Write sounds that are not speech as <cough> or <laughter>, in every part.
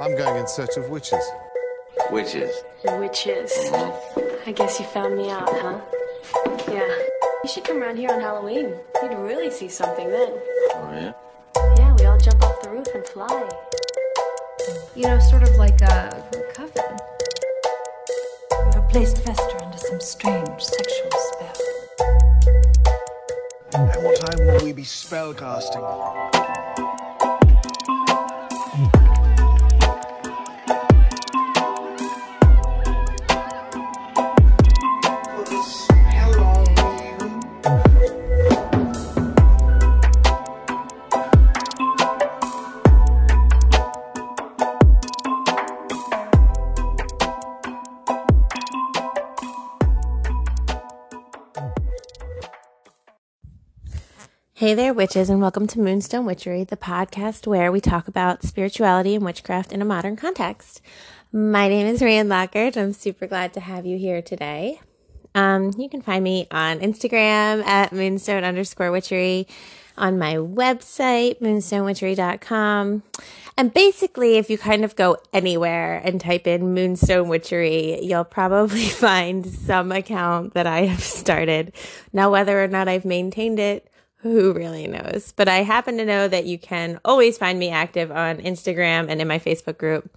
I'm going in search of witches. Witches. Witches. I guess you found me out, huh? Yeah. You should come around here on Halloween. You'd really see something then. Oh, yeah? Yeah, we all jump off the roof and fly. You know, sort of like a coven. You have placed Fester under some strange sexual spell. And what time will we be spellcasting? Hey there, witches, and welcome to Moonstone Witchery, the podcast where we talk about spirituality and witchcraft in a modern context. My name is Rand Lockhart. I'm super glad to have you here today. Um, you can find me on Instagram at moonstone underscore witchery, on my website, moonstonewitchery.com. And basically, if you kind of go anywhere and type in Moonstone Witchery, you'll probably <laughs> find some account that I have started. Now, whether or not I've maintained it, who really knows? But I happen to know that you can always find me active on Instagram and in my Facebook group,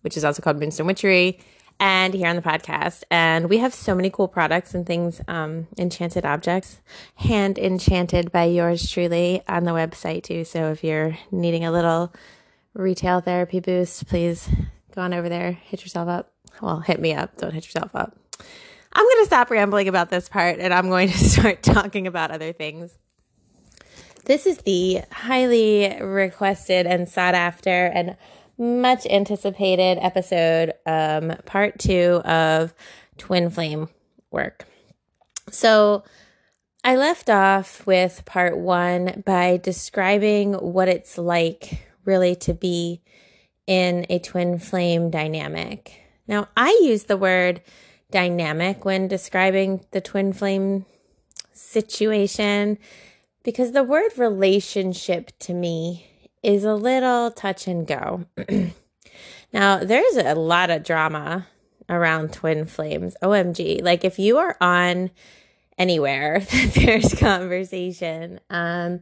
which is also called Moonstone Witchery, and here on the podcast. And we have so many cool products and things, um, enchanted objects, hand enchanted by yours truly on the website too. So if you're needing a little retail therapy boost, please go on over there, hit yourself up. Well, hit me up. Don't hit yourself up. I'm going to stop rambling about this part and I'm going to <laughs> start talking about other things. This is the highly requested and sought after and much anticipated episode, um, part two of Twin Flame work. So I left off with part one by describing what it's like really to be in a twin flame dynamic. Now, I use the word dynamic when describing the twin flame situation because the word relationship to me is a little touch and go. <clears throat> now, there's a lot of drama around twin flames. OMG. Like, if you are on anywhere that <laughs> there's conversation, um,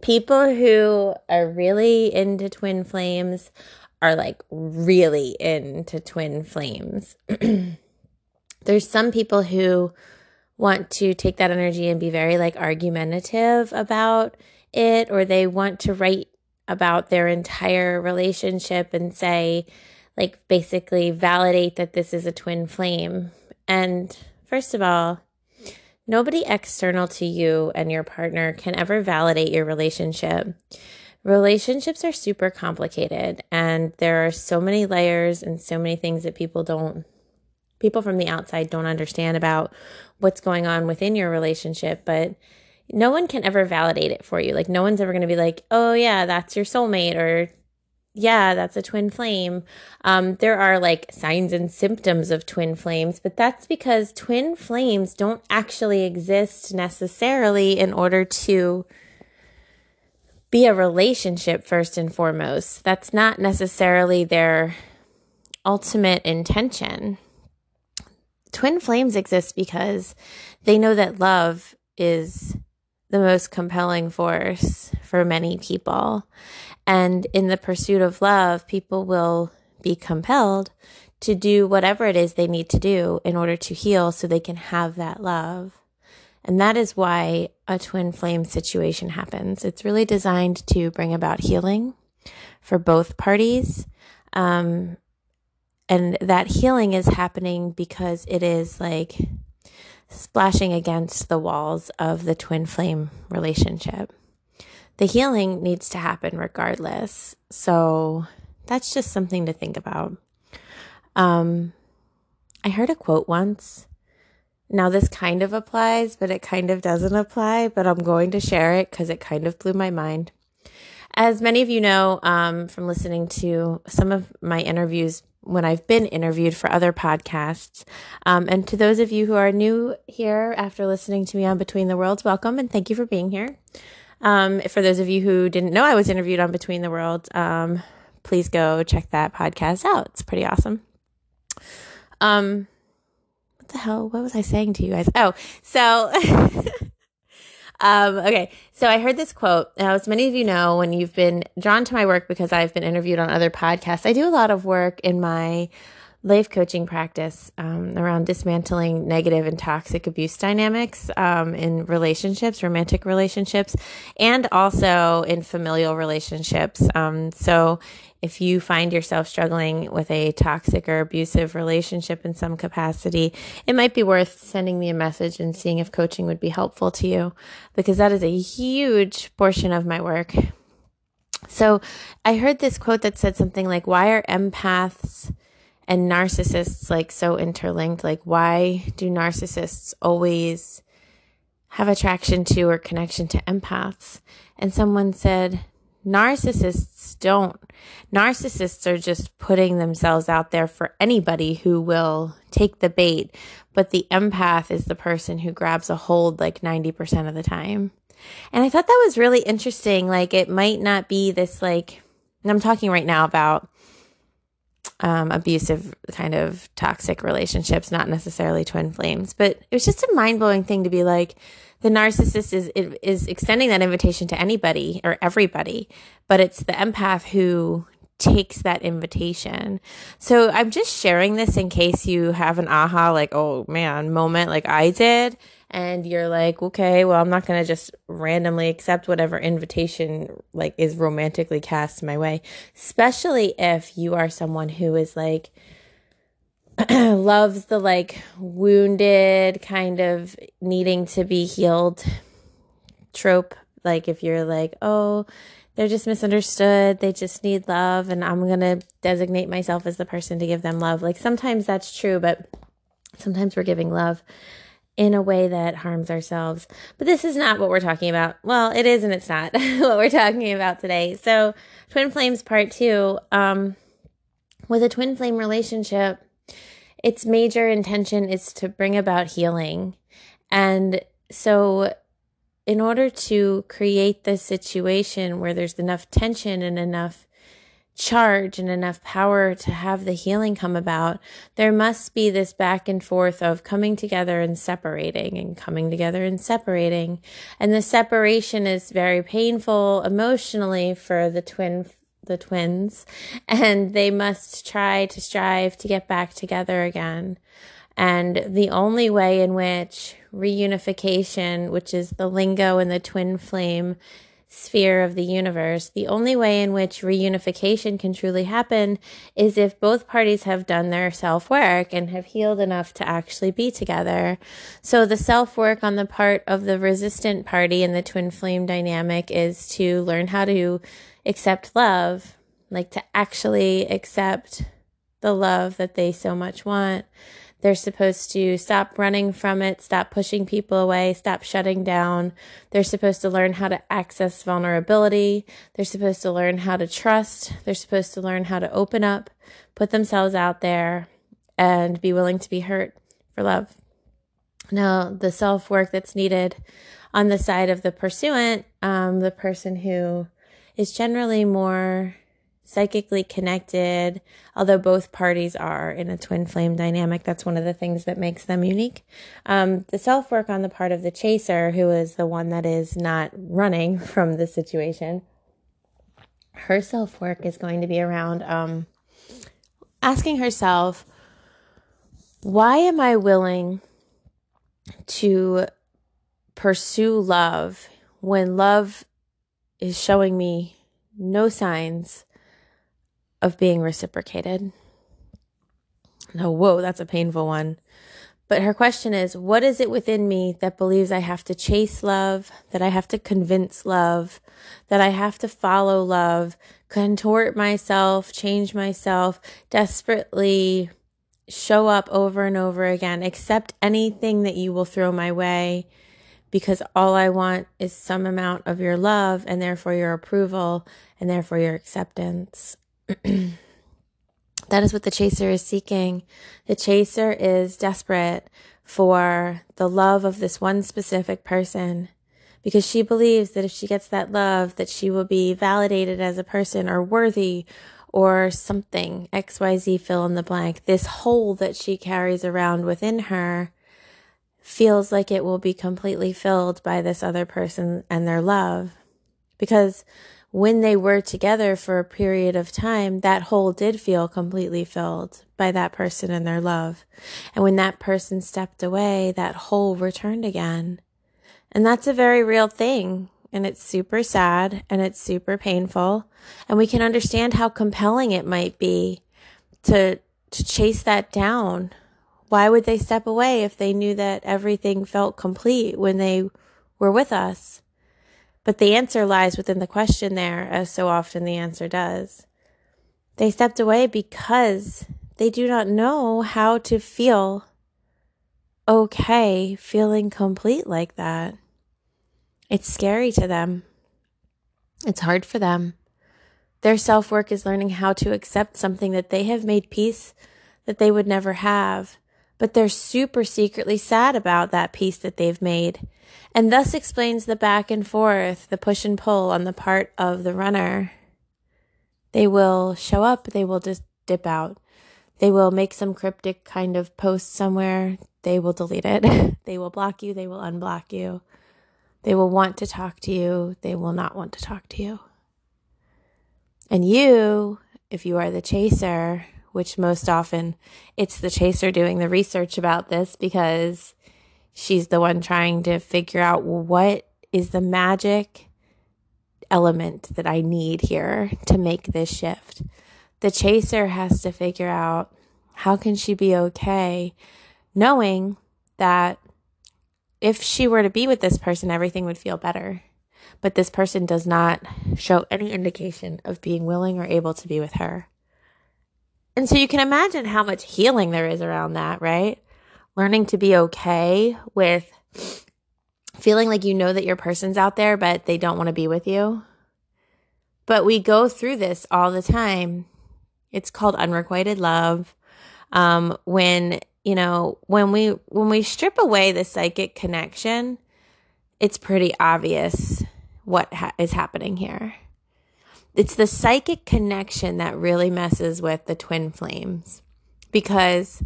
people who are really into twin flames are like really into twin flames. <clears throat> there's some people who want to take that energy and be very like argumentative about it, or they want to write about their entire relationship and say, like, basically validate that this is a twin flame. And first of all, nobody external to you and your partner can ever validate your relationship. Relationships are super complicated, and there are so many layers and so many things that people don't people from the outside don't understand about what's going on within your relationship, but no one can ever validate it for you. Like, no one's ever going to be like, oh, yeah, that's your soulmate, or yeah, that's a twin flame. Um, there are like signs and symptoms of twin flames, but that's because twin flames don't actually exist necessarily in order to be a relationship first and foremost. That's not necessarily their ultimate intention twin flames exist because they know that love is the most compelling force for many people. And in the pursuit of love, people will be compelled to do whatever it is they need to do in order to heal so they can have that love. And that is why a twin flame situation happens. It's really designed to bring about healing for both parties. Um, and that healing is happening because it is like splashing against the walls of the twin flame relationship. The healing needs to happen regardless. So that's just something to think about. Um, I heard a quote once. Now, this kind of applies, but it kind of doesn't apply, but I'm going to share it because it kind of blew my mind. As many of you know um, from listening to some of my interviews when I've been interviewed for other podcasts. Um, and to those of you who are new here after listening to me on Between the Worlds, welcome and thank you for being here. Um, for those of you who didn't know I was interviewed on Between the Worlds, um, please go check that podcast out. It's pretty awesome. Um, what the hell? What was I saying to you guys? Oh, so. <laughs> Um, okay, so I heard this quote. Now, as many of you know, when you've been drawn to my work because I've been interviewed on other podcasts, I do a lot of work in my life coaching practice um, around dismantling negative and toxic abuse dynamics um, in relationships, romantic relationships, and also in familial relationships. Um, so, if you find yourself struggling with a toxic or abusive relationship in some capacity, it might be worth sending me a message and seeing if coaching would be helpful to you because that is a huge portion of my work. So I heard this quote that said something like, Why are empaths and narcissists like so interlinked? Like, why do narcissists always have attraction to or connection to empaths? And someone said, Narcissists don't. Narcissists are just putting themselves out there for anybody who will take the bait, but the empath is the person who grabs a hold like 90% of the time. And I thought that was really interesting. Like, it might not be this, like, and I'm talking right now about um, abusive, kind of toxic relationships, not necessarily twin flames, but it was just a mind blowing thing to be like, the narcissist is is extending that invitation to anybody or everybody, but it's the empath who takes that invitation. So I'm just sharing this in case you have an aha like, oh man, moment like I did and you're like, okay, well, I'm not going to just randomly accept whatever invitation like is romantically cast my way, especially if you are someone who is like <clears throat> loves the like wounded kind of needing to be healed trope. Like if you're like, oh, they're just misunderstood, they just need love, and I'm gonna designate myself as the person to give them love. Like sometimes that's true, but sometimes we're giving love in a way that harms ourselves. But this is not what we're talking about. Well, it is and it's not <laughs> what we're talking about today. So, twin flames part two. Um, with a twin flame relationship, its major intention is to bring about healing. And so, in order to create this situation where there's enough tension and enough charge and enough power to have the healing come about, there must be this back and forth of coming together and separating and coming together and separating. And the separation is very painful emotionally for the twin the twins, and they must try to strive to get back together again. And the only way in which reunification, which is the lingo in the twin flame sphere of the universe, the only way in which reunification can truly happen is if both parties have done their self work and have healed enough to actually be together. So the self work on the part of the resistant party in the twin flame dynamic is to learn how to accept love, like to actually accept the love that they so much want. They're supposed to stop running from it, stop pushing people away, stop shutting down. They're supposed to learn how to access vulnerability. They're supposed to learn how to trust. They're supposed to learn how to open up, put themselves out there, and be willing to be hurt for love. Now, the self work that's needed on the side of the pursuant, um, the person who is generally more psychically connected, although both parties are in a twin flame dynamic. That's one of the things that makes them unique. Um, the self work on the part of the chaser, who is the one that is not running <laughs> from the situation, her self work is going to be around um, asking herself, why am I willing to pursue love when love is showing me no signs of being reciprocated. No, whoa, that's a painful one. But her question is, what is it within me that believes I have to chase love, that I have to convince love, that I have to follow love, contort myself, change myself, desperately show up over and over again, accept anything that you will throw my way, because all I want is some amount of your love and therefore your approval and therefore your acceptance. <clears throat> that is what the chaser is seeking. The chaser is desperate for the love of this one specific person because she believes that if she gets that love that she will be validated as a person or worthy or something, XYZ fill in the blank, this hole that she carries around within her feels like it will be completely filled by this other person and their love. Because when they were together for a period of time, that hole did feel completely filled by that person and their love. And when that person stepped away, that hole returned again. And that's a very real thing. And it's super sad and it's super painful. And we can understand how compelling it might be to, to chase that down. Why would they step away if they knew that everything felt complete when they were with us? But the answer lies within the question there, as so often the answer does. They stepped away because they do not know how to feel okay feeling complete like that. It's scary to them. It's hard for them. Their self work is learning how to accept something that they have made peace that they would never have, but they're super secretly sad about that peace that they've made and thus explains the back and forth, the push and pull on the part of the runner. They will show up, they will just dip out. They will make some cryptic kind of post somewhere, they will delete it. <laughs> they will block you, they will unblock you. They will want to talk to you, they will not want to talk to you. And you, if you are the chaser, which most often it's the chaser doing the research about this because she's the one trying to figure out what is the magic element that I need here to make this shift. The chaser has to figure out how can she be okay knowing that if she were to be with this person everything would feel better. But this person does not show any indication of being willing or able to be with her. And so you can imagine how much healing there is around that, right? learning to be okay with feeling like you know that your person's out there, but they don't want to be with you. But we go through this all the time. It's called unrequited love. Um, when you know when we when we strip away the psychic connection, it's pretty obvious what ha- is happening here. It's the psychic connection that really messes with the twin flames because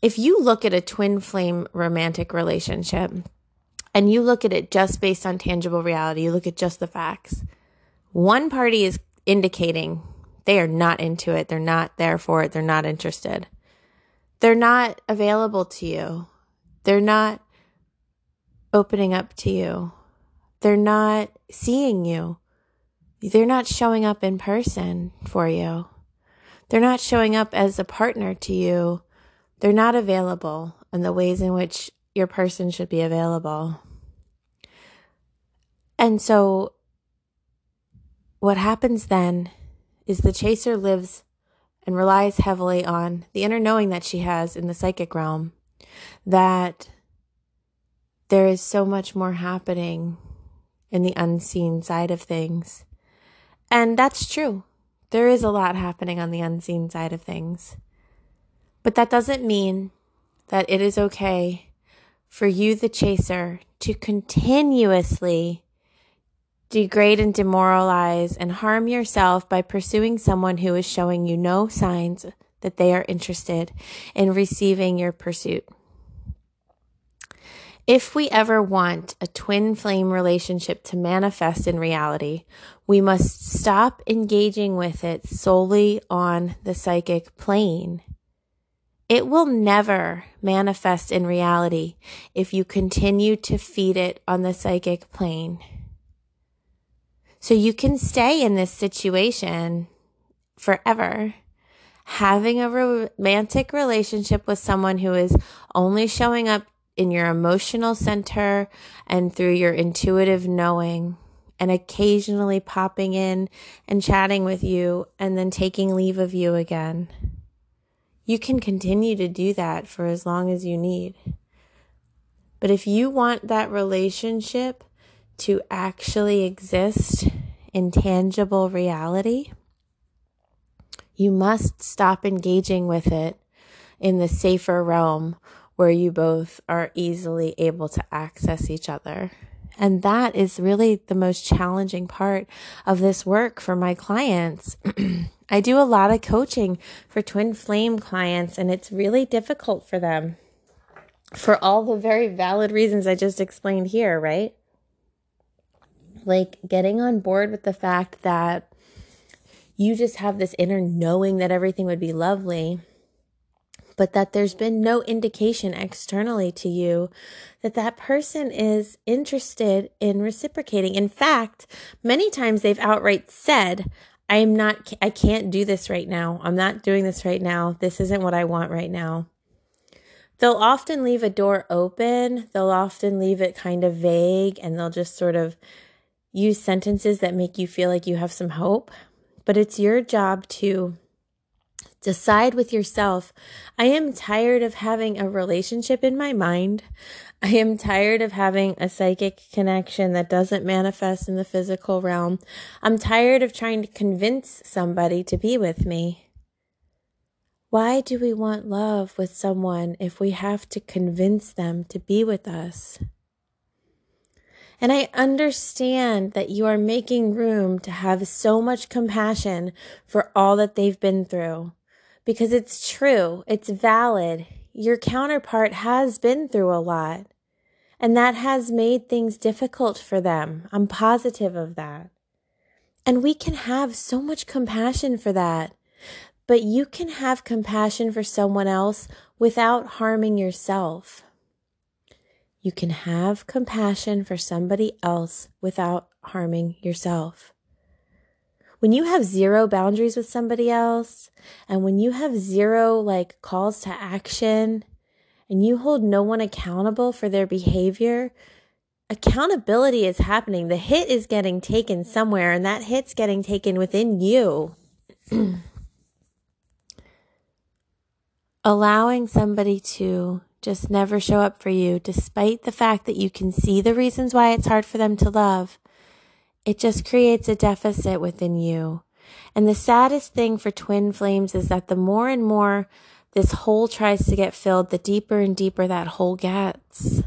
if you look at a twin flame romantic relationship and you look at it just based on tangible reality, you look at just the facts, one party is indicating they are not into it, they're not there for it, they're not interested. They're not available to you. They're not opening up to you. They're not seeing you. They're not showing up in person for you. They're not showing up as a partner to you they're not available in the ways in which your person should be available. And so, what happens then is the chaser lives and relies heavily on the inner knowing that she has in the psychic realm that there is so much more happening in the unseen side of things. And that's true. There is a lot happening on the unseen side of things. But that doesn't mean that it is okay for you, the chaser, to continuously degrade and demoralize and harm yourself by pursuing someone who is showing you no signs that they are interested in receiving your pursuit. If we ever want a twin flame relationship to manifest in reality, we must stop engaging with it solely on the psychic plane it will never manifest in reality if you continue to feed it on the psychic plane. So you can stay in this situation forever, having a romantic relationship with someone who is only showing up in your emotional center and through your intuitive knowing and occasionally popping in and chatting with you and then taking leave of you again you can continue to do that for as long as you need. But if you want that relationship to actually exist in tangible reality, you must stop engaging with it in the safer realm where you both are easily able to access each other. And that is really the most challenging part of this work for my clients. <clears throat> I do a lot of coaching for twin flame clients, and it's really difficult for them for all the very valid reasons I just explained here, right? Like getting on board with the fact that you just have this inner knowing that everything would be lovely, but that there's been no indication externally to you that that person is interested in reciprocating. In fact, many times they've outright said, I am not, I can't do this right now. I'm not doing this right now. This isn't what I want right now. They'll often leave a door open. They'll often leave it kind of vague and they'll just sort of use sentences that make you feel like you have some hope. But it's your job to decide with yourself I am tired of having a relationship in my mind. I am tired of having a psychic connection that doesn't manifest in the physical realm. I'm tired of trying to convince somebody to be with me. Why do we want love with someone if we have to convince them to be with us? And I understand that you are making room to have so much compassion for all that they've been through because it's true, it's valid. Your counterpart has been through a lot, and that has made things difficult for them. I'm positive of that. And we can have so much compassion for that. But you can have compassion for someone else without harming yourself. You can have compassion for somebody else without harming yourself. When you have zero boundaries with somebody else, and when you have zero like calls to action, and you hold no one accountable for their behavior, accountability is happening. The hit is getting taken somewhere, and that hit's getting taken within you. <clears throat> allowing somebody to just never show up for you, despite the fact that you can see the reasons why it's hard for them to love, it just creates a deficit within you. And the saddest thing for twin flames is that the more and more this hole tries to get filled, the deeper and deeper that hole gets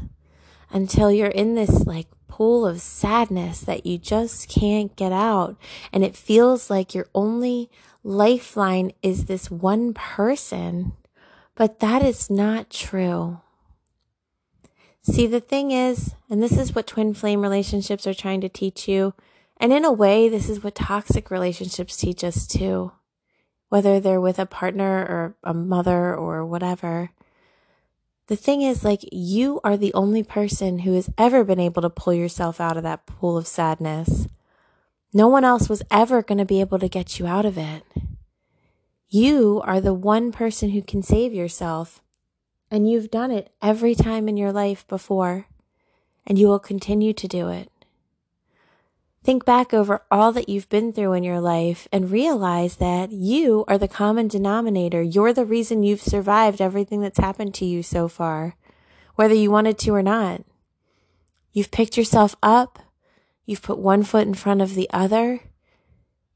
until you're in this like pool of sadness that you just can't get out. And it feels like your only lifeline is this one person but that is not true. See, the thing is, and this is what twin flame relationships are trying to teach you, and in a way, this is what toxic relationships teach us too. Whether they're with a partner or a mother or whatever. The thing is, like, you are the only person who has ever been able to pull yourself out of that pool of sadness. No one else was ever going to be able to get you out of it. You are the one person who can save yourself. And you've done it every time in your life before, and you will continue to do it. Think back over all that you've been through in your life and realize that you are the common denominator. You're the reason you've survived everything that's happened to you so far, whether you wanted to or not. You've picked yourself up. You've put one foot in front of the other.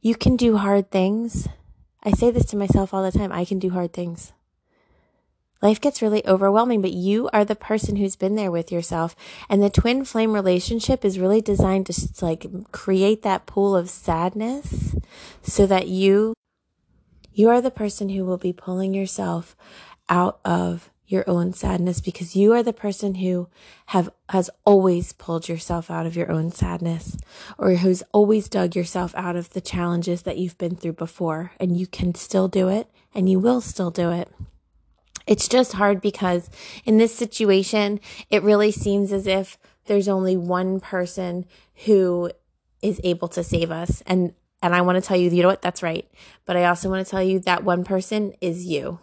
You can do hard things. I say this to myself all the time I can do hard things. Life gets really overwhelming, but you are the person who's been there with yourself. And the twin flame relationship is really designed to like create that pool of sadness so that you, you are the person who will be pulling yourself out of your own sadness because you are the person who have has always pulled yourself out of your own sadness or who's always dug yourself out of the challenges that you've been through before and you can still do it and you will still do it. It's just hard because in this situation it really seems as if there's only one person who is able to save us and and I want to tell you you know what that's right but I also want to tell you that one person is you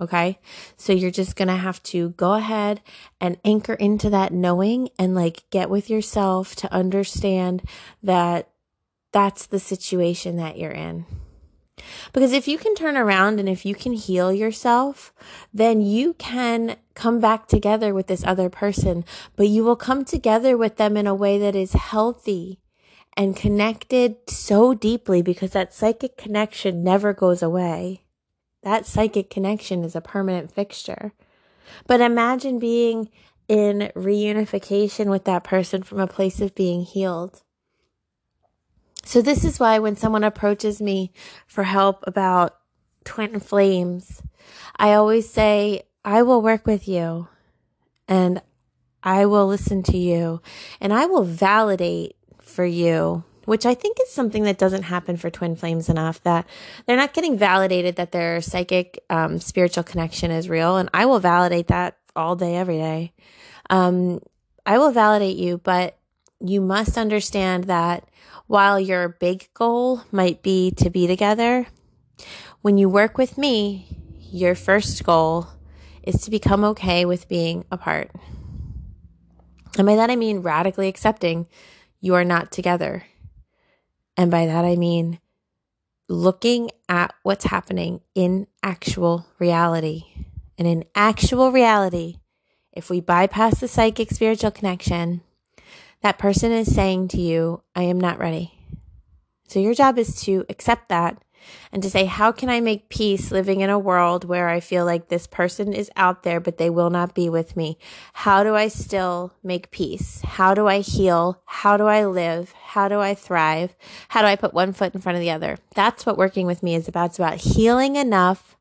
Okay. So you're just going to have to go ahead and anchor into that knowing and like get with yourself to understand that that's the situation that you're in. Because if you can turn around and if you can heal yourself, then you can come back together with this other person, but you will come together with them in a way that is healthy and connected so deeply because that psychic connection never goes away. That psychic connection is a permanent fixture. But imagine being in reunification with that person from a place of being healed. So, this is why when someone approaches me for help about twin flames, I always say, I will work with you and I will listen to you and I will validate for you, which I think is something that doesn't happen for twin flames enough that they're not getting validated that their psychic, um, spiritual connection is real. And I will validate that all day, every day. Um, I will validate you, but you must understand that while your big goal might be to be together, when you work with me, your first goal is to become okay with being apart. And by that I mean radically accepting you are not together. And by that I mean looking at what's happening in actual reality. And in actual reality, if we bypass the psychic spiritual connection, that person is saying to you, I am not ready. So your job is to accept that and to say, how can I make peace living in a world where I feel like this person is out there, but they will not be with me? How do I still make peace? How do I heal? How do I live? How do I thrive? How do I put one foot in front of the other? That's what working with me is about. It's about healing enough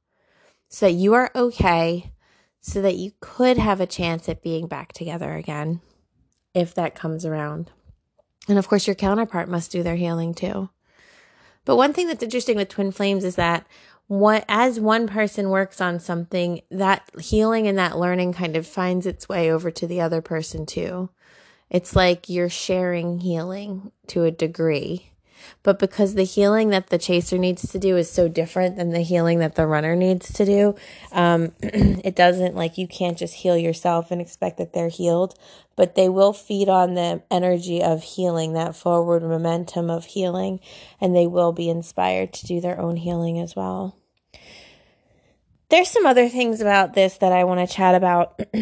so that you are okay, so that you could have a chance at being back together again if that comes around. And of course, your counterpart must do their healing too. But one thing that's interesting with twin flames is that what as one person works on something, that healing and that learning kind of finds its way over to the other person too. It's like you're sharing healing to a degree. But because the healing that the chaser needs to do is so different than the healing that the runner needs to do, um, <clears throat> it doesn't like you can't just heal yourself and expect that they're healed, but they will feed on the energy of healing, that forward momentum of healing, and they will be inspired to do their own healing as well. There's some other things about this that I want to chat about. <clears throat>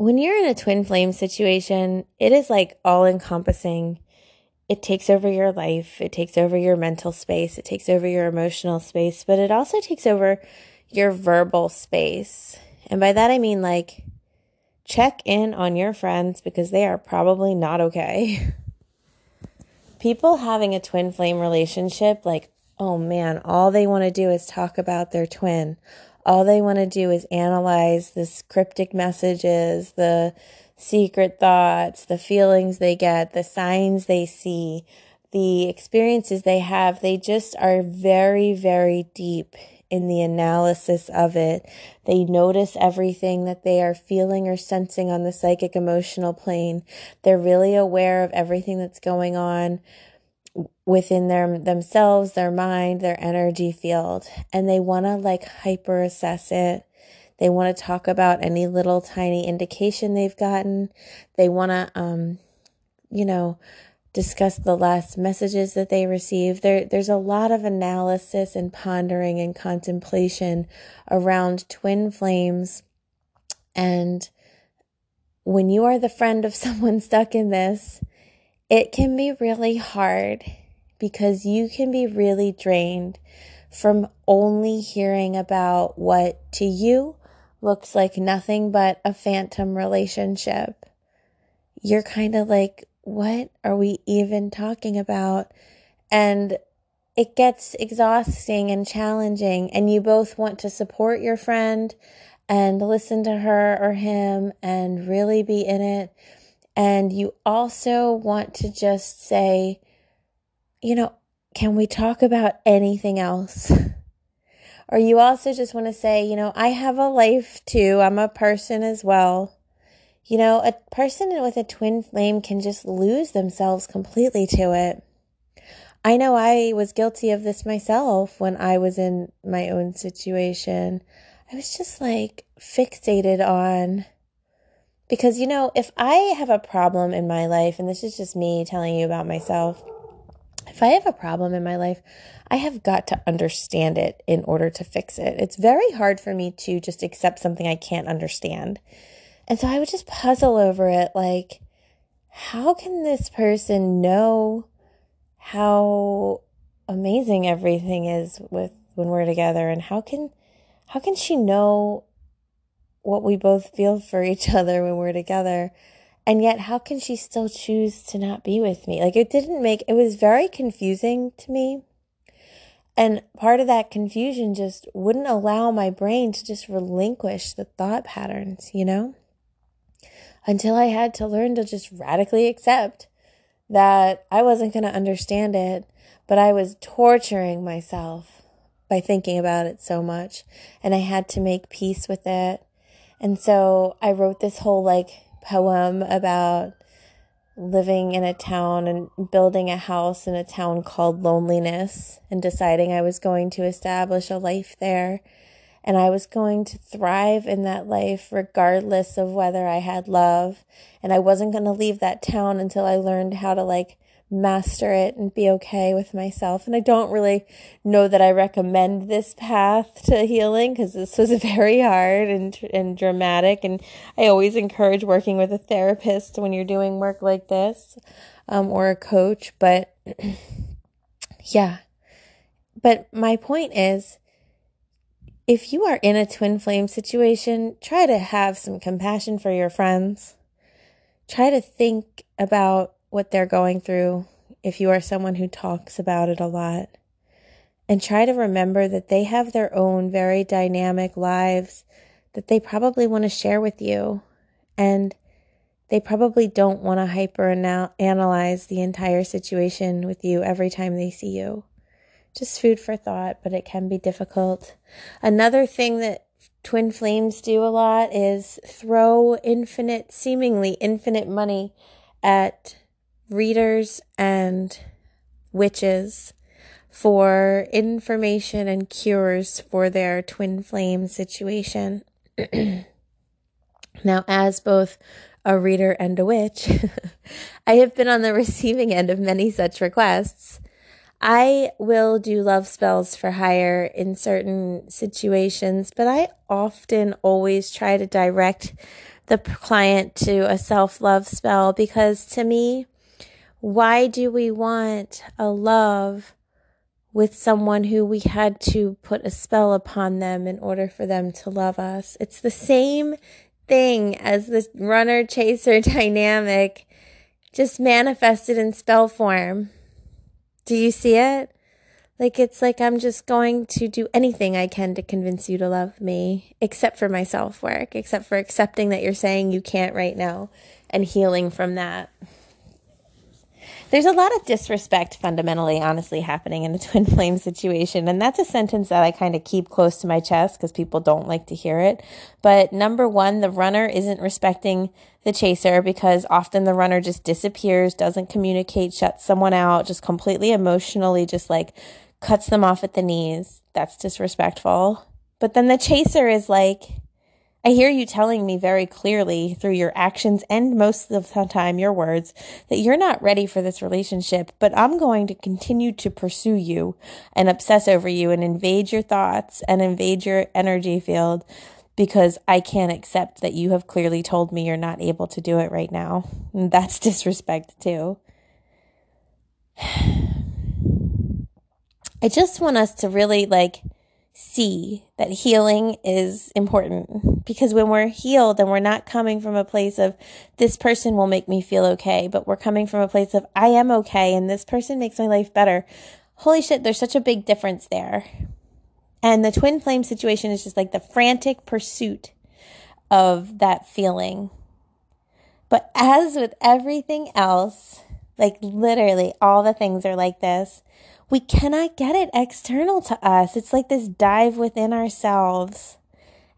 when you're in a twin flame situation, it is like all encompassing it takes over your life, it takes over your mental space, it takes over your emotional space, but it also takes over your verbal space. And by that I mean like check in on your friends because they are probably not okay. <laughs> People having a twin flame relationship, like, oh man, all they want to do is talk about their twin. All they want to do is analyze the cryptic messages, the secret thoughts, the feelings they get, the signs they see, the experiences they have, they just are very, very deep in the analysis of it. They notice everything that they are feeling or sensing on the psychic emotional plane. They're really aware of everything that's going on within their themselves, their mind, their energy field, and they want to like hyper assess it. They want to talk about any little tiny indication they've gotten. They want to, um, you know, discuss the last messages that they received. There, there's a lot of analysis and pondering and contemplation around twin flames. And when you are the friend of <laughs> someone stuck in this, it can be really hard because you can be really drained from only hearing about what to you looks like nothing but a phantom relationship, you're kind of like, what are we even talking about? And it gets exhausting and challenging, and you both want to support your friend and listen to her or him and really be in it. And you also want to just say, you know, can we talk about anything else? <laughs> Or you also just want to say, you know, I have a life too. I'm a person as well. You know, a person with a twin flame can just lose themselves completely to it. I know I was guilty of this myself when I was in my own situation. I was just like fixated on because you know, if I have a problem in my life and this is just me telling you about myself, if I have a problem in my life, I have got to understand it in order to fix it. It's very hard for me to just accept something I can't understand. And so I would just puzzle over it like, how can this person know how amazing everything is with when we're together and how can how can she know what we both feel for each <laughs> other when we're together And yet, how can she still choose to not be with me? Like, it didn't make, it was very confusing to me. And part of that confusion just wouldn't allow my brain to just relinquish the thought patterns, you know? Until I had to learn to just radically accept that I wasn't going to understand it, but I was torturing myself by thinking about it so much. And I had to make peace with it. And so I wrote this whole like poem about living in a town and building a house in a town called loneliness and deciding I was going to establish a life there. And I was going to thrive in that life regardless of whether I had love. And I wasn't going to leave that town until I learned how to like master it and be okay with myself. And I don't really know that I recommend this path to healing because this was <laughs> very hard and, and dramatic. And I always encourage working with a therapist when you're doing work like this um, or a coach. But <clears throat> yeah. But my point is, if you are in a twin flame situation, try to have some compassion for your friends. Try to think about what they're going through if you are someone who talks about it a lot. And try to remember that they have their own very dynamic lives that they probably want to share with you. And they probably don't want to hyper analyze the entire situation with you every time they see you. Just food for thought, but it can be difficult. Another thing that twin flames do a lot is throw infinite, seemingly infinite money at readers and witches for information and cures for their twin flame situation. <clears throat> now, as both a reader and a witch, <laughs> I have been on the receiving end of many such requests. I will do love spells for hire in certain situations, but I often always try to direct the client to a self love spell because to me, why do we want a love with someone who we had to put a spell upon them in order for them to love us? It's the same thing as the runner chaser <laughs> dynamic, just manifested in spell form. Do you see it? Like, it's like I'm just going to do anything I can to convince you to love me, except for my self work, except for accepting that you're saying you can't right now and healing from that there's a lot of disrespect fundamentally, honestly, happening in the <laughs> twin flame situation. And that's a sentence that I kind of keep close to my chest because people don't like to hear it. But number one, the runner isn't respecting the chaser because often the runner just disappears, doesn't communicate, shuts someone out, just completely emotionally, just like cuts them off at the knees. That's disrespectful. But then the chaser is like, I hear you telling me very clearly through your actions and most of the time your words that you're not ready for this relationship, but I'm going to continue to pursue you and obsess over you and invade your thoughts and invade your energy field because I can't accept that you have clearly told me you're not able to do it right now. And that's <laughs> disrespect too. <sighs> I just want us to really like see that healing is important because when we're healed and we're not coming from a place of this person will make me feel okay, but we're coming from a place of I am okay and this person makes my life better. Holy shit, there's such a big difference there. And the twin flame situation is just like the frantic pursuit of that feeling. But as with everything else, like literally all the things are like this we cannot get it external to us. It's like this dive within ourselves.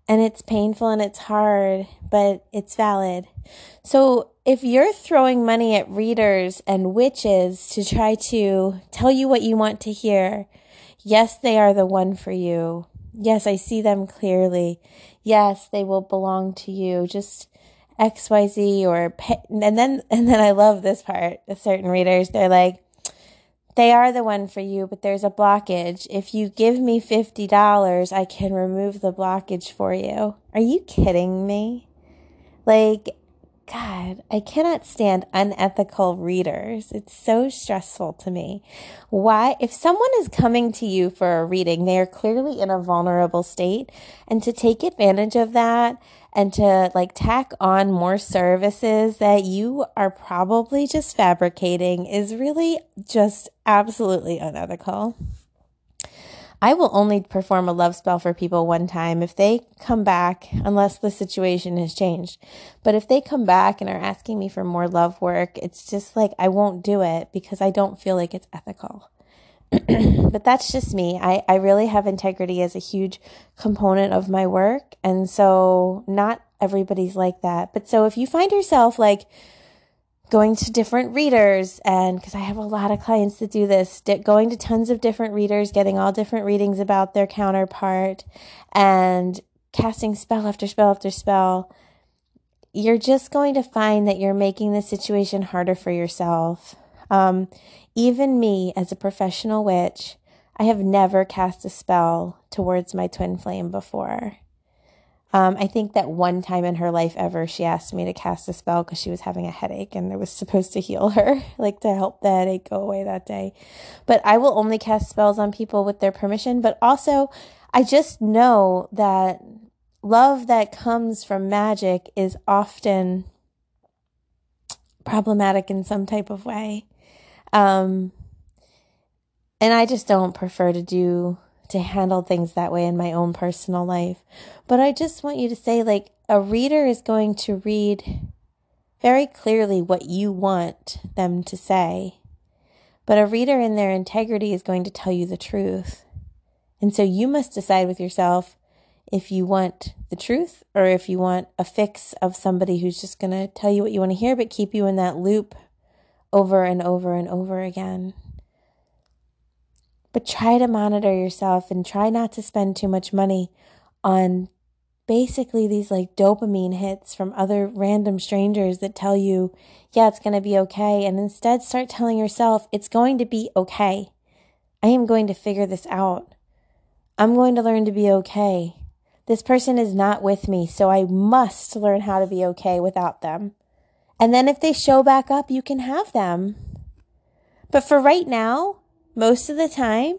And it's painful and it's hard, but it's valid. So if you're throwing money at readers and witches to try to tell you what you want to hear, yes, they are the one for you. Yes, I see them clearly. Yes, they will belong to you. Just XYZ or pay, and then and then I love this part. Certain readers, they're like, they are the one for you, but there's a blockage. If you give me $50, I can remove the blockage for you. Are you kidding me? Like, God, I cannot stand unethical readers. It's so stressful to me. Why, if someone is coming to you for a reading, they are clearly in a vulnerable state. And to take advantage of that and to like tack on more services that you are probably just fabricating is really just absolutely unethical. I will only perform a love spell for people one time if they come back, unless the situation has changed. But if they come back and are asking me for more love work, it's just like I won't do it because I don't feel like it's ethical. <clears throat> but that's just me. I, I really have integrity as a huge component of my work. And so not everybody's like that. But so if you find yourself like, going to different readers and because I have a lot of clients that do this, going to tons of different readers, getting all different readings about their counterpart and casting spell after spell after spell, you're just going to find that you're making the situation harder for yourself. Um, even me, as a professional witch, I have never cast a spell towards my twin flame before. Um, I think that one time in her life ever, she asked me to cast a spell because she was having a headache and it was supposed to heal her, <laughs> like to help the headache go away that day. But I will only cast spells on people with their permission. But also, I just know that love that comes from magic is often problematic in some type of way. Um, and I just don't prefer to do to handle things that way in my own personal life. But I just want you to say, like, a reader is going to read very clearly what you want them to say. But a reader in their integrity is going to tell you the truth. And so you must decide with yourself if you want the truth or if you want a fix of somebody who's just going to tell you what you want to hear, but keep you in that loop over and over and over again. But try to monitor yourself and try not to spend too much money on basically these like dopamine hits from other random strangers that tell you, yeah, it's going to be okay. And instead start telling yourself, it's going to be okay. I am going to figure this out. I'm going to learn to be okay. This person is not with me, so I must learn how to be okay without them. And then if they show back up, you can have them. But for right now, most of the time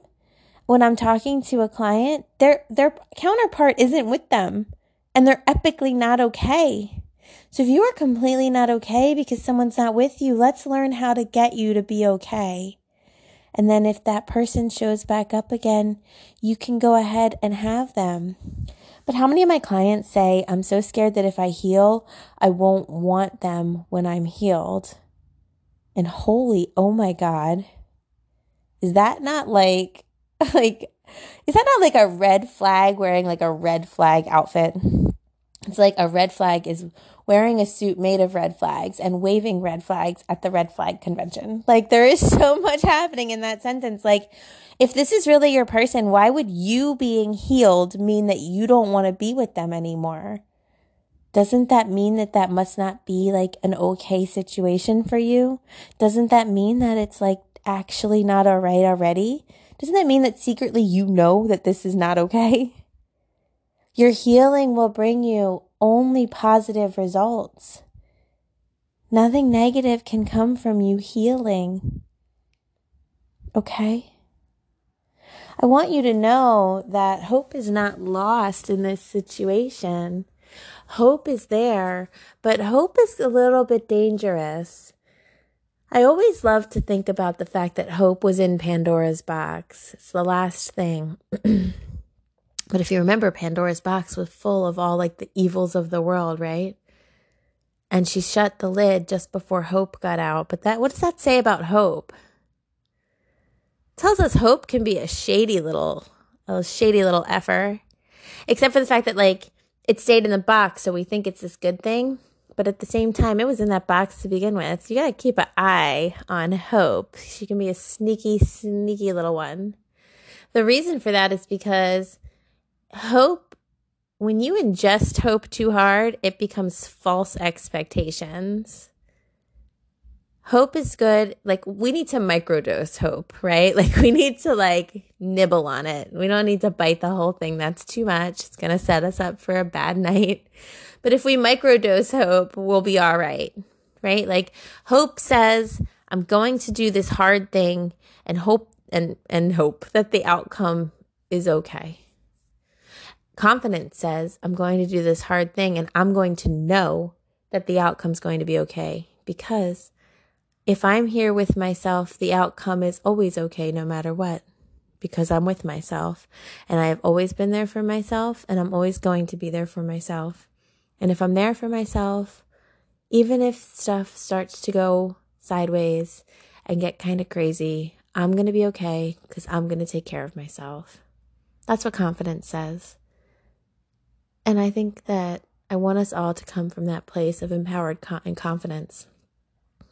when I'm talking to a client, their their counterpart isn't with them and they're epically not okay. So if you are completely not okay because someone's not with you, let's learn how to get you to be okay. And then if that person shows back up again, you can go ahead and have them. But how many of my clients say, I'm so scared that if I heal, I won't want them when I'm healed? And holy, oh my God. Is that not like, <laughs> like, is that not like a red flag wearing like a red flag outfit? It's like a red flag is wearing a suit made of red flags and waving red flags at the red flag convention. Like there is <laughs> so much happening in that sentence. Like if this is really your person, why would you being healed mean that you don't want to be with them anymore? Doesn't that mean that that must not be like an okay situation for you? Doesn't that mean that it's like actually not all right already, doesn't that mean that secretly you know that this is not okay? <laughs> Your healing will bring you only positive results. Nothing negative can come from you healing. Okay? I want you to know that hope is not lost in this situation. Hope is there, but hope is a little bit dangerous I always love to think about the fact that hope was in Pandora's box. It's the last thing. <clears throat> but if you remember, Pandora's box was full of all like the evils of the world, right? And she shut the lid just before hope got out. But that, what does that say about hope? It tells us hope can be a shady little, a shady little effer. Except for the fact that like it stayed in the box, so we think it's this good thing. But at the same time, it was in that box to begin with. You got to keep an eye on Hope. She can be a sneaky, sneaky little one. The reason for that is because Hope, when you ingest Hope too hard, it becomes false expectations. Hope is good. Like we need to microdose hope, right? <laughs> Like we need to like nibble on it. We don't need to bite the whole thing. That's too much. It's going to set us up for a bad <laughs> night. But if we microdose hope, we'll be all right, right? Like hope says, I'm going to do this hard thing and hope and, and hope that the outcome is okay. Confidence says, I'm going to do this hard thing and I'm going to know that the outcome's going to be okay because if I'm here with myself, the outcome is always okay no matter what because I'm with myself and I have always been there for myself and I'm always going to be there for myself. And if I'm there for myself, even if stuff starts to go sideways and get kind of crazy, I'm going to be okay because I'm going to take care of myself. That's what confidence says. And I think that I want us all to come from that place of empowered con- and confidence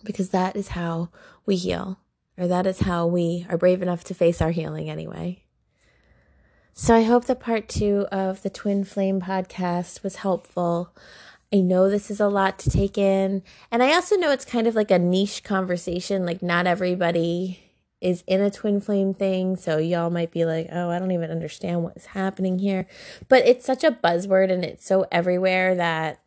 because that is how we heal, or that is how we are brave enough to face our healing anyway. So I hope that part two of the Twin Flame podcast was helpful. I know this is a lot to take in. And I also know it's kind of like a niche conversation. Like, not everybody is in a twin flame thing. So y'all might be like, oh, I don't even understand what's happening here. But it's such a buzzword and it's so everywhere that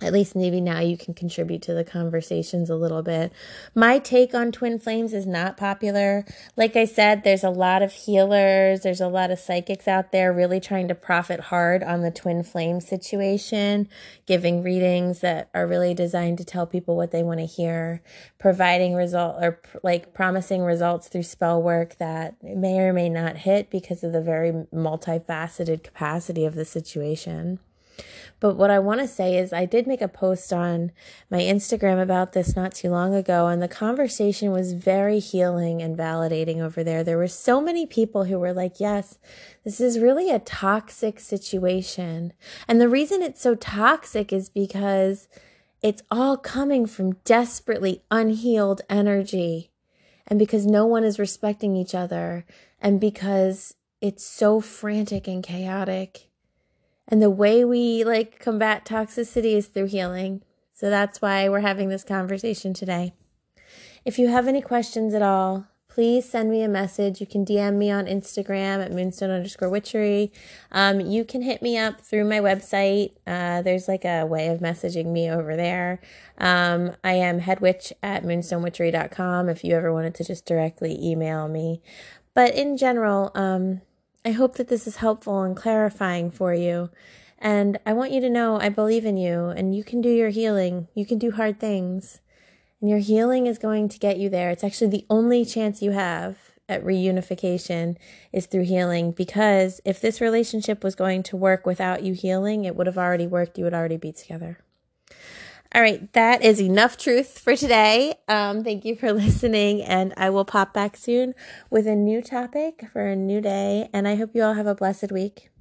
at least maybe now you can contribute to the conversations a little bit. My take on twin flames is not popular. Like I said, there's a lot of healers, there's a lot of psychics out there really trying to profit hard on the twin flame situation, giving readings that are really designed to tell people what they want to hear, providing result or like promising results through spell work that may or may not hit because of the very multifaceted capacity of the situation. But what I want to say is, I did make a post on my Instagram about this not too long ago, and the conversation was very healing and validating over there. There were so many people who were like, Yes, this is really a toxic situation. And the reason it's so toxic is because it's all coming from desperately unhealed energy, and because no one is respecting each other, and because it's so frantic and chaotic. And the way we like combat toxicity is through healing. So that's why we're having this conversation today. If you have any questions at all, please send me a message. You can DM me on Instagram at moonstone underscore witchery. Um, you can hit me up through my website. Uh, there's like a way of messaging me over there. Um, I am headwitch at moonstonewitchery.com if you ever wanted to just directly email me. But in general, um, I hope that this is helpful and clarifying for you. And I want you to know I believe in you and you can do your healing. You can do hard things. And your healing is going to get you there. It's actually the only chance you have at reunification is through healing because if this relationship was going to work without you healing, it would have already worked. You would already be together. All right, that is enough truth for today. Um, thank you for <laughs> listening, and I will pop back soon with a new topic for a new day. And I hope you all have a blessed week.